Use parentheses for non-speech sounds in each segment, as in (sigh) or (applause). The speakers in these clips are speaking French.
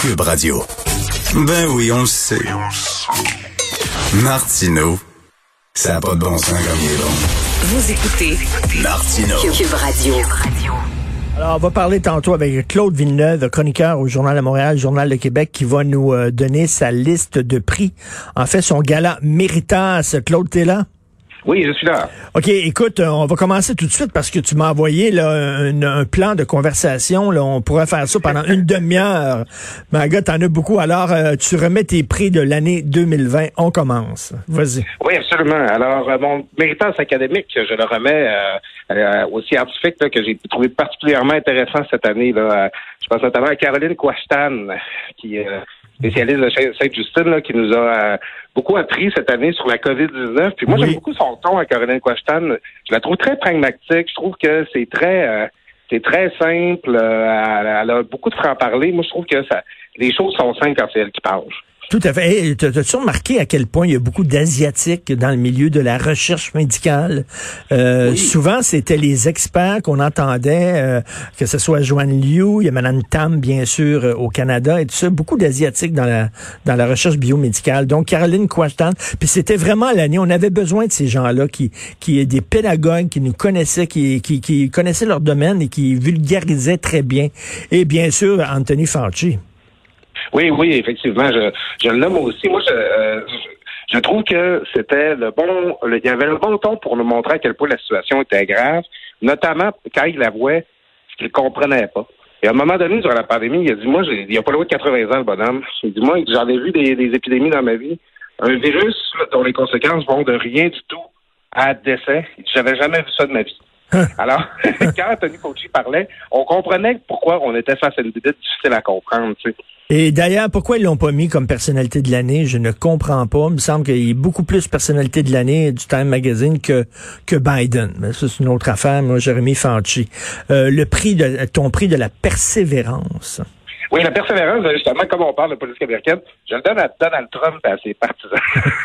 Cube Radio. Ben oui, on le sait. Martineau, ça n'a pas de bon sens comme il est bon. Vous écoutez Martineau. Cube Radio. Alors, on va parler tantôt avec Claude Villeneuve, chroniqueur au Journal de Montréal, Journal de Québec, qui va nous euh, donner sa liste de prix. En fait, son gala Méritas. Claude, t'es là? Oui, je suis là. OK, écoute, euh, on va commencer tout de suite parce que tu m'as envoyé là, un, un plan de conversation. Là, on pourrait faire ça pendant une demi-heure. Ma gars, t'en as beaucoup. Alors, euh, tu remets tes prix de l'année 2020. On commence. Vas-y. Oui, absolument. Alors, euh, mon méritage académique, je le remets euh, euh, au scientifique là, que j'ai trouvé particulièrement intéressant cette année. Là. Euh, je pense notamment à Caroline Quashtan, qui est spécialiste de Sainte-Justine, là, qui nous a euh, beaucoup appris cette année sur la COVID-19. Puis moi, Oui. j'aime beaucoup son ton à Caroline Quashtan. Je la trouve très pragmatique. Je trouve que c'est très... euh, c'est très simple. euh, elle, elle a beaucoup de franc-parler. Moi, je trouve que ça, les choses sont simples quand c'est elle qui parle. Tout à fait. Hey, t'as- T'as-tu remarqué à quel point il y a beaucoup d'Asiatiques dans le milieu de la recherche médicale? Euh, Oui. Souvent, c'était les experts qu'on entendait, euh, que ce soit Joanne Liu, il y a Mme Tam, bien sûr, euh, au Canada, et tout ça. Beaucoup d'Asiatiques dans la, dans la recherche biomédicale. Donc, Caroline Quashtan. Puis c'était vraiment l'année. On avait besoin de ces gens-là qui, qui des pédagogues qui nous connaissaient, qui, qui, qui connaissaient leur domaine et qui vulgarisaient très bien. Et bien sûr, Anthony Fauci. Oui, oui, effectivement, je, je le nomme aussi. Moi, je, euh, je, trouve que c'était le bon, le- il y avait le bon ton pour nous montrer à quel point la situation était grave, notamment quand il avouait ce qu'il comprenait pas. Et à un moment donné, durant la pandémie, il a dit, moi, il a pas loin de 80 ans, le bonhomme. Il dit, moi, j'en ai vu des, des épidémies dans ma vie. Un virus dont les conséquences vont de rien du tout à décès. J'avais jamais vu ça de ma vie. (laughs) Alors, (laughs) quand Anthony Fauci parlait, on comprenait pourquoi on était face à une idée difficile à comprendre. Tu sais. Et d'ailleurs, pourquoi ils l'ont pas mis comme personnalité de l'année, je ne comprends pas. Il me semble qu'il y a beaucoup plus personnalité de l'année du Time Magazine que que Biden. Mais ça, c'est une autre affaire. Moi, mis Fauci. Euh, le prix de ton prix de la persévérance. Oui, la persévérance, justement, comme on parle de politique américaine, je le donne à Donald Trump et à ses partisans. (laughs)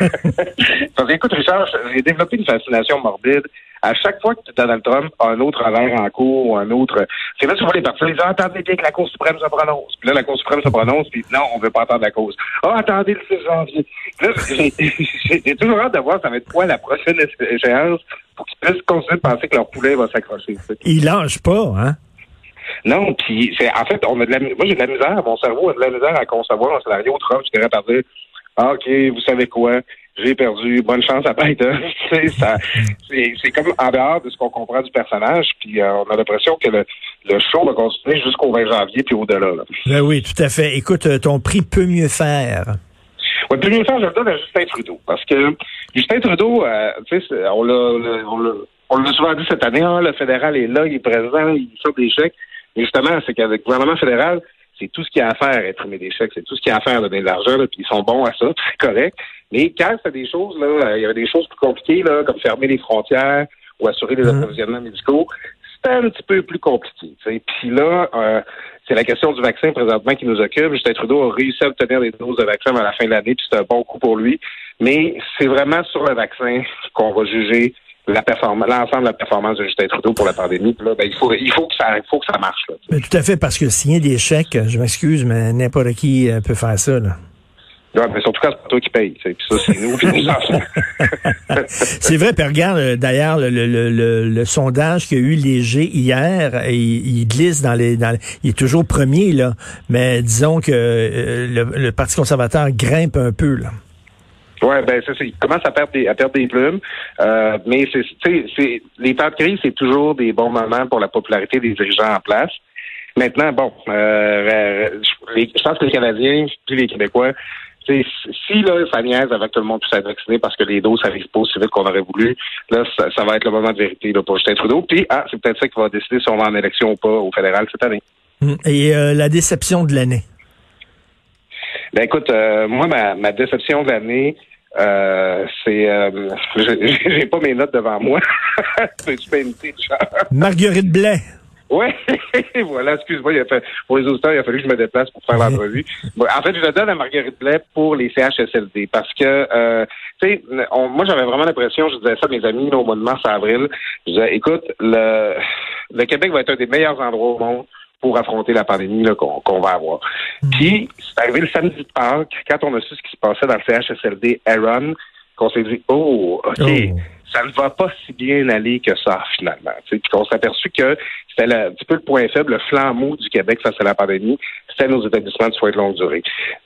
Parce que, écoute, Richard, j'ai développé une fascination morbide. À chaque fois que Donald Trump a un autre revers en cours ou un autre... C'est là que tu vois les partisans, ils disent, Ah, attendez bien que la Cour suprême se prononce. Puis là, la Cour suprême se prononce, puis non, on veut pas entendre la cause. Ah, attendez le 6 janvier. (laughs) J'ai- toujours hâte de voir ça va être quoi la prochaine échéance pour qu'ils puissent continuer de penser que leur poulet va s'accrocher. tu sais. Il lâche pas, hein? Non, puis c'est en fait, on a de la, moi j'ai de la misère, mon cerveau a de la misère à concevoir un scénario Trump, je dirais par dire, ah, ok, vous savez quoi, j'ai perdu, bonne chance à (laughs) sais, ça, c'est, comme en dehors de ce qu'on comprend du personnage, puis euh, on a l'impression que le, le show va continuer jusqu'au 20 janvier puis au-delà. Là. Ben oui, tout à fait. Écoute, euh, ton prix peut mieux faire. Ouais, puis mieux faire, je le donne à Justin Trudeau, parce que Justin Trudeau, euh, tu sais, on l'a, on l'a, souvent dit cette année, ah, le fédéral est là, il est présent, il sort des chèques. Mais justement, c'est qu'avec le gouvernement fédéral, c'est tout ce qu'il y a à faire, imprimer des chèques, c'est tout ce qu'il y a à faire, donner de l'argent, là, puis ils sont bons à ça, (laughs) c'est correct. Mais quand c'est des choses, là, euh, il y avait des choses plus compliquées, là, comme fermer les frontières ou assurer les Mhm. approvisionnements médicaux, c'était un petit peu plus compliqué. tu sais. Puis là, euh, c'est la question du vaccin présentement qui nous occupe. Justin Trudeau a réussi à obtenir des doses de vaccin à la fin de l'année, puis c'est un bon coup pour lui. Mais c'est vraiment sur le vaccin qu'on va juger la performance, l'ensemble de la performance de Justin Trudeau pour la pandémie. Puis là, ben, il faut, il faut que ça, il faut que ça marche. Là, tout à fait, parce que signer des chèques, je m'excuse, mais n'importe qui euh, peut faire ça, là. Ouais, mais surtout quand c'est toi qui paye. Puis ça, c'est nous, puis enfants. (laughs) C'est vrai, puis regarde euh, d'ailleurs le, le, le, le- sondage qu'il y a eu léger hier, et il, il glisse dans les, dans les- il est toujours premier là, mais disons que euh, le, le Parti conservateur grimpe un peu là. Ouais, ben c'est ça. Il commence à perdre des, à perdre des plumes. Euh, mais c'est, tu sais, c'est les temps de crise, c'est toujours des bons moments pour la popularité des dirigeants en place. Maintenant, bon, euh, euh, je pense que les Canadiens, puis les Québécois, si là, ça niaise avec tout le monde tout être vacciné parce que les doses n'arrivent pas aussi vite qu'on aurait voulu, là, ça, ça va être le moment de vérité là, pour Justin Trudeau. Puis, ah, c'est peut-être ça qui va décider si on va en élection ou pas au fédéral cette année. Hum, Et euh, la déception de l'année? Ben écoute, euh, moi, ma, ma déception de l'année, euh, c'est... Euh, (laughs) j'ai pas mes notes devant moi. (laughs) M'inviter, Richard? Marguerite Blais. Oui, (laughs) voilà, excuse-moi, il a fait, pour les auditeurs, il a fallu que je me déplace pour faire l'entrevue. En fait, je le donne à Marguerite Blais pour les CHSLD parce que, euh, tu sais, moi, j'avais vraiment l'impression, je disais ça à mes amis là, au mois de mars, avril, je disais, écoute, le, le Québec va être un des meilleurs endroits au monde pour affronter la pandémie là, qu'on, qu'on va avoir. Puis, c'est arrivé le samedi de Pâques, quand on a su ce qui se passait dans le CHSLD Aaron, qu'on s'est dit, oh, OK, Oh. ça ne va pas si bien aller que ça, finalement. Tu sais, Puis qu'on s'est aperçu que c'était un petit peu le point faible, le flambeau du Québec face à la pandémie, c'était nos établissements de soins de longue durée.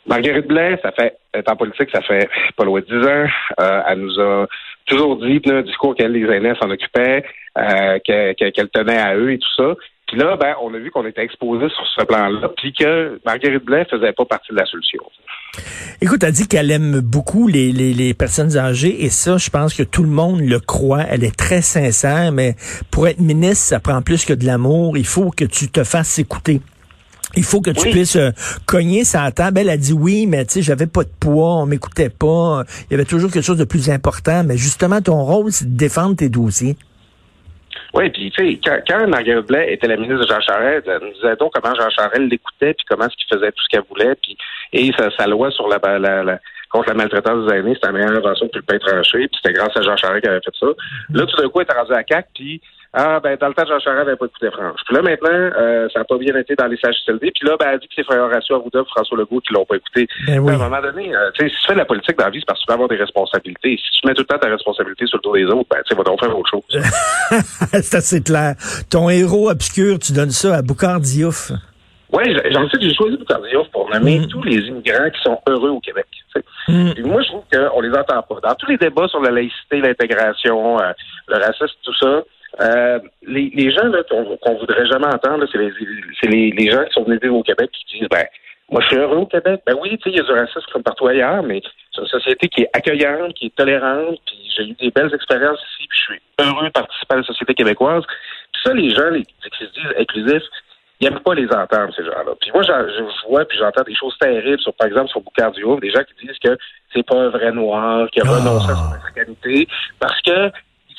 Marguerite Blais, ça fait, elle est en politique, ça fait pas loin de 10 ans. Euh, elle nous a toujours dit, là, un discours qu'elle, les aînés s'en occupaient, euh, que- que- qu'elle tenait à eux et tout ça. Puis là, ben, on a vu qu'on était exposé sur ce plan-là, puis que Marguerite Blais faisait pas partie de la solution. Écoute, elle dit qu'elle aime beaucoup les, les, les personnes âgées et ça, je pense que tout le monde le croit. Elle est très sincère, mais pour être ministre, ça prend plus que de l'amour. Il faut que tu te fasses écouter. Il faut que tu Oui. puisses euh, cogner sa table. Elle a dit oui, mais tu sais, j'avais pas de poids, on m'écoutait pas. Il y avait toujours quelque chose de plus important. Mais justement, ton rôle, c'est de défendre tes dossiers. Oui, puis tu sais, quand, quand Marguerite était la ministre de Jean Charest, nous disait donc comment Jean Charest l'écoutait, puis comment est-ce qu'il faisait tout ce qu'elle voulait, puis et sa, sa loi sur la, la, la- contre la maltraitance des aînés, c'était la meilleure invention depuis le pain tranché, puis c'était grâce à Jean Charest qu'elle avait fait ça. Là, tout d'un coup, elle est rendue à CAC, puis ah ben dans le temps Jean Charest, n'avait pas de de franche. Puis là maintenant, euh, ça n'a pas bien été dans les CHSLD, puis là, ben, elle dit que c'est Horacio Arruda, François Legault qui l'ont pas écouté. Ben oui. À un moment donné, euh, tu sais, si tu fais de la politique dans la vie, c'est parce que tu peux avoir des responsabilités. Si tu mets tout le temps ta responsabilité sur le dos des autres, ben, tu sais, va donc faire autre chose. (laughs) c'est assez clair. Ton héros obscur, tu donnes ça à Boucard Diouf. Oui, j'en sais que j'ai choisi Boucard Diouf pour nommer Mm. tous les immigrants qui sont heureux au Québec. Mm. Puis moi, je trouve qu'on les entend pas. Dans tous les débats sur la laïcité, l'intégration, euh, le racisme, tout ça, euh, les, les gens là, qu'on qu'on voudrait jamais entendre, c'est les, les, les gens qui sont venus vivre au Québec qui disent ben moi je suis heureux au Québec. Ben oui, tu sais, il y a du racisme comme partout ailleurs, mais c'est une société qui est accueillante, qui est tolérante, puis j'ai eu des belles expériences ici, puis je suis heureux de participer à la société québécoise. Puis ça, les gens les, qui se disent inclusifs, ils n'aiment pas les entendre, ces gens-là. Puis moi, je vois puis j'entends des choses terribles sur, par exemple, sur Boucard Diouf, des gens qui disent que c'est pas un vrai noir, qui a Ah. renoncé à son africanité, parce que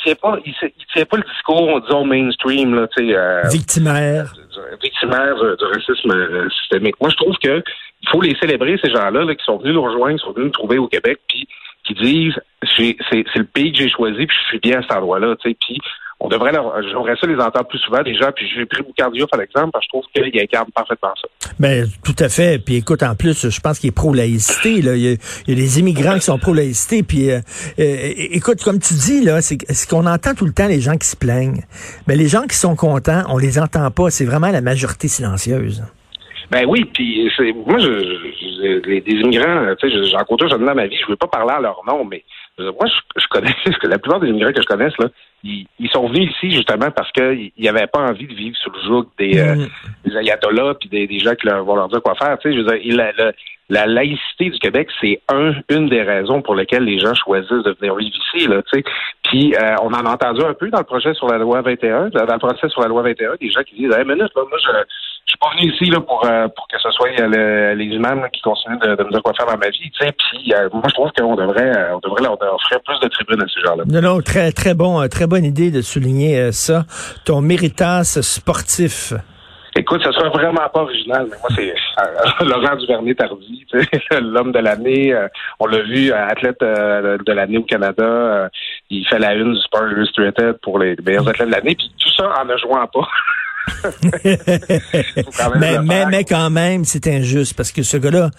tient pas, il, tient pas le discours, disons, mainstream, là, tu sais, euh, Victimaire. du- victimaire du, du racisme euh, systémique. Moi, je trouve que il faut les célébrer, ces gens-là, là, qui sont venus nous rejoindre, qui sont venus nous trouver au Québec, puis qui disent c'est c'est le pays que j'ai choisi, puis je suis bien à cet endroit-là, tu sais, puis on devrait leur, j'aimerais ça les entendre plus souvent déjà, puis j'ai pris Boucard Diouf à l'exemple, parce que je trouve qu'il incarne parfaitement ça. Ben, tout à fait. Puis écoute, en plus, je pense qu'il est pro-laïcité. Là. Il, y a, il y a des immigrants qui sont pro-laïcité. Puis euh, euh, écoute, comme tu dis, là, c'est c'est qu'on entend tout le temps les gens qui se plaignent. Mais les gens qui sont contents, on les entend pas. C'est vraiment la majorité silencieuse. Ben oui, puis c'est moi je, je- les, des immigrants, tu sais, j'en côtoie jamais dans ma vie, je veux pas parler à leur nom, mais moi je, je connais (laughs) la plupart des immigrants que je connaisse là, ils, ils sont venus ici justement parce qu'ils n'avaient pas envie de vivre sous le joug des, euh, Mm. des ayatollahs puis des, des gens qui leur, vont leur dire quoi faire. Tu sais, je veux dire, la, la- la laïcité du Québec, c'est un une des raisons pour lesquelles les gens choisissent de venir vivre ici. Là, tu sais. Puis euh, on en a entendu un peu dans le projet sur la loi 21, dans le procès sur la loi 21, des gens qui disent Hey, minute, là, moi je pas venu ici là, pour, euh, pour que ce soit euh, le- les imams là, qui continuent de, de me dire quoi faire dans ma vie. Tu sais. Puis euh, moi je trouve qu'on devrait euh, on devrait leur offrir plus de tribunes à ces gens-là. Non, non, très, très bon, euh, très bonne idée de souligner euh, ça. Ton méritas sportif. Écoute, ça sera vraiment pas original, mais moi, c'est euh, (laughs) Laurent Duvernay-Tardy, (laughs) l'homme de l'année. euh, on l'a vu, euh, athlète euh, de l'année au Canada. euh, il fait la une du Sport Illustrated pour les meilleurs athlètes de l'année. Puis tout ça en ne jouant pas. (laughs) (laughs) Mais, mais, mais quand même, c'est injuste parce que ce gars-là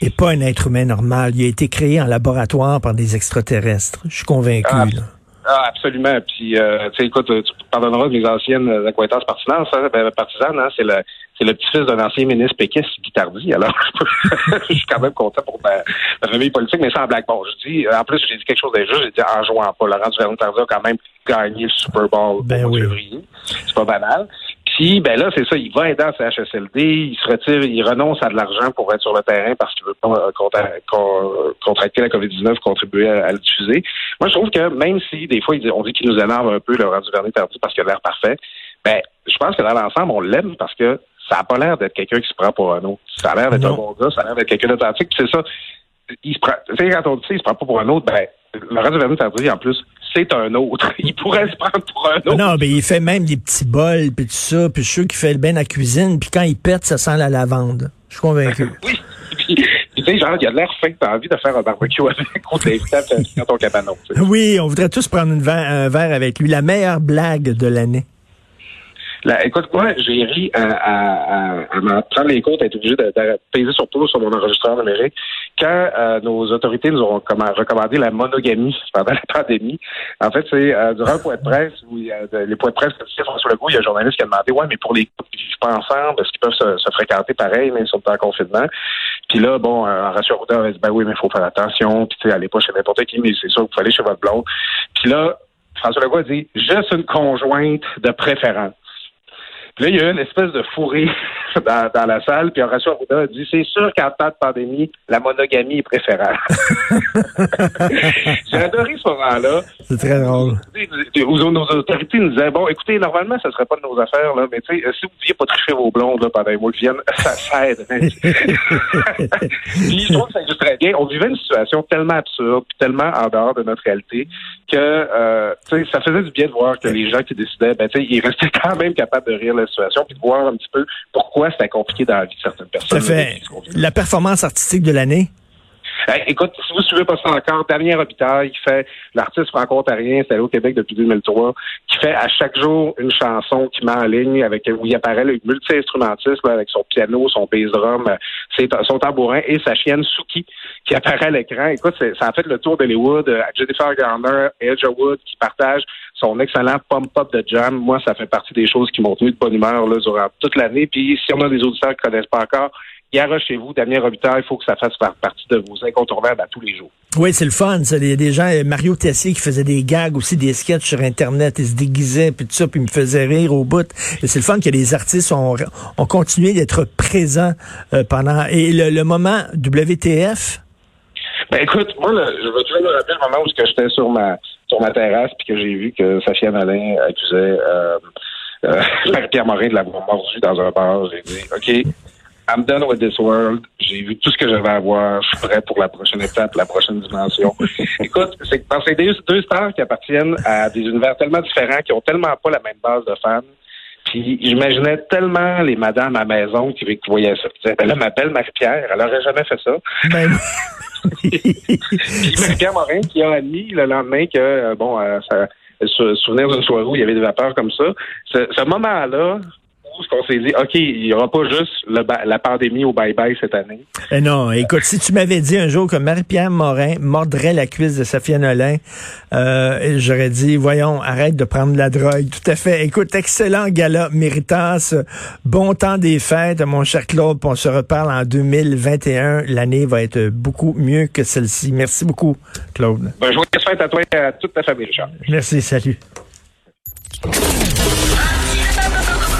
est pas un être humain normal. Il a été créé en laboratoire par des extraterrestres. Je suis convaincu. Ah, là. Ah, absolument. Puis, euh, tu sais, écoute, tu pardonneras mes anciennes euh, acquaintances partisanes, hein, ben, partisanes, hein, c'est le c'est le petit-fils d'un ancien ministre péquiste, Guy Tardy. Alors, (laughs) (laughs) je suis quand même content pour ma, ma famille politique, mais sans blague. Bon, je dis, en plus, j'ai dit quelque chose d'injuste, j'ai dit en jouant pas. Laurent Duvernay-Tardy a quand même gagné le Super Bowl Ben au oui. février. C'est pas banal. Puis, ben là, c'est ça, il va aider à CHSLD, il se retire, il renonce à de l'argent pour être sur le terrain parce qu'il veut pas euh, contra- con- contracter la COVID-19, contribuer à, à le diffuser. Moi, je trouve que même si des fois, on dit qu'il nous énerve un peu, Laurent Duvernay-Tardy, parce qu'il a l'air parfait, ben, je pense que dans l'ensemble, on l'aime parce que ça n'a pas l'air d'être quelqu'un qui se prend pour un autre. Ça a l'air d'être un bon gars, ça a l'air d'être quelqu'un d'authentique, c'est ça. Il se prend, tu sais, quand on dit ça, il se prend pas pour un autre, ben, Laurent Duvernay-Tardy, en plus, c'est un autre. (laughs) Il pourrait se prendre pour un autre. Non, ben il fait même des petits bols puis tout ça, puis je suis sûr qu'il fait le bien la cuisine, puis quand il pète, ça sent la lavande. Je suis convaincu. (laughs) Oui. Puis, tu sais, genre, il a de l'air fin que t'as envie de faire un barbecue avec ou à faire dans ton cabanon. oui, on voudrait tous prendre une verre- un verre avec lui. La meilleure blague de l'année. La, écoute, moi, j'ai ri à, à, à, m'en prendre les comptes, à être obligé de, de peser sur tout sur mon enregistreur numérique quand euh, nos autorités nous ont recommandé la monogamie (laughs) pendant la pandémie. En fait, c'est euh, durant le point de presse où a les points de presse que François Legault, il y a un journaliste qui a demandé Ouais, mais pour les couples qui vivent pas ensemble, est-ce qu'ils peuvent se, se, fréquenter pareil, mais ils sont en confinement? Puis là, bon, euh, Horacio Arruda a dit Ben oui, mais il faut faire attention, puis tu sais, allez pas chez n'importe qui, mais c'est sûr qu'il faut aller chez votre blonde. Puis là, François Legault a dit juste une conjointe de préférence. Puis là, il y a eu une espèce de fourré (laughs) dans, dans, la salle, puis Horacio Arruda a dit c'est sûr qu'en temps de pandémie, la monogamie est préférable. (laughs) J'ai adoré ce moment-là. C'est très drôle. Où nos autorités nous disaient bon, écoutez, normalement, ça serait pas de nos affaires, là, mais tu sais, si vous ne pouviez pas tricher vos blondes là, pendant les mois qui viennent, (laughs) ça, ça aide. puis je trouve que ça illustre très bien. On vivait une situation tellement absurde, puis tellement en dehors de notre réalité, que euh, ça faisait du bien de voir que les gens qui décidaient, ben, ils restaient quand même capables de rire la situation, puis de voir un petit peu pourquoi c'était compliqué dans la vie de certaines personnes. Ça fait la performance artistique de l'année? Écoute, si vous suivez pas ça encore, Damien Robitaille, qui fait l'artiste franco-ontarien, c'est au Québec depuis 2003, qui fait à chaque jour une chanson qui met en ligne avec où il apparaît le multi-instrumentiste avec son piano, son bass drum, son tambourin et sa chienne Suki qui apparaît à l'écran. Écoute, ça a fait le tour d'Hollywood. Euh, Jennifer Garner et Edge Wood qui partagent son excellent pump-up de jam. Moi, ça fait partie des choses qui m'ont tenu de bonne humeur là, durant toute l'année. Puis si on a des auditeurs qui ne connaissent pas encore, chez vous, Damien Robitaille, il faut que ça fasse partie de vos incontournables à tous les jours. Oui, c'est le fun. Il y a des gens, Mario Tessier qui faisait des gags aussi, des sketchs sur Internet, il se déguisait, puis tout ça, puis il me faisait rire au bout. Et c'est le fun que les artistes ont, ont continué d'être présents euh, pendant... Et le, moment WTF? Ben écoute, moi, je veux toujours me rappeler le moment où j'étais sur ma sur ma terrasse puis que j'ai vu que Safia Nalin accusait euh, euh, (laughs) Pierre Morin de l'avoir mordu dans un bar. J'ai dit, OK, I'm done with this world. J'ai vu tout ce que j'avais à voir. Je suis prêt pour la prochaine étape, la prochaine dimension. (laughs) Écoute, c'est c'est des deux stars qui appartiennent à des univers tellement différents, qui ont tellement pas la même base de fans. Puis j'imaginais tellement les madames à la maison qui, qui voyaient ça. Qui disaient, ben là, Marie-Pierre, elle aurait jamais fait ça. Ben... (laughs) Puis Marie-Pierre Morin qui a admis le lendemain que, euh, bon, euh, ça, souvenir d'une soirée où il y avait des vapeurs comme ça. Ce, ce moment-là, ce qu'on s'est dit, OK, il n'y aura pas juste la pandémie au bye-bye cette année. Eh non, écoute, si tu m'avais dit un jour que Marie-Pierre Morin mordrait la cuisse de Safia Nolin, euh, j'aurais dit, voyons, arrête de prendre la drogue. Tout à fait. Écoute, excellent gala, Méritas. Bon temps des fêtes, mon cher Claude. On se reparle en 2021. L'année va être beaucoup mieux que celle-ci. Merci beaucoup, Claude. Bonne joyeuse fête à toi et à toute ta famille, Richard. Merci, salut.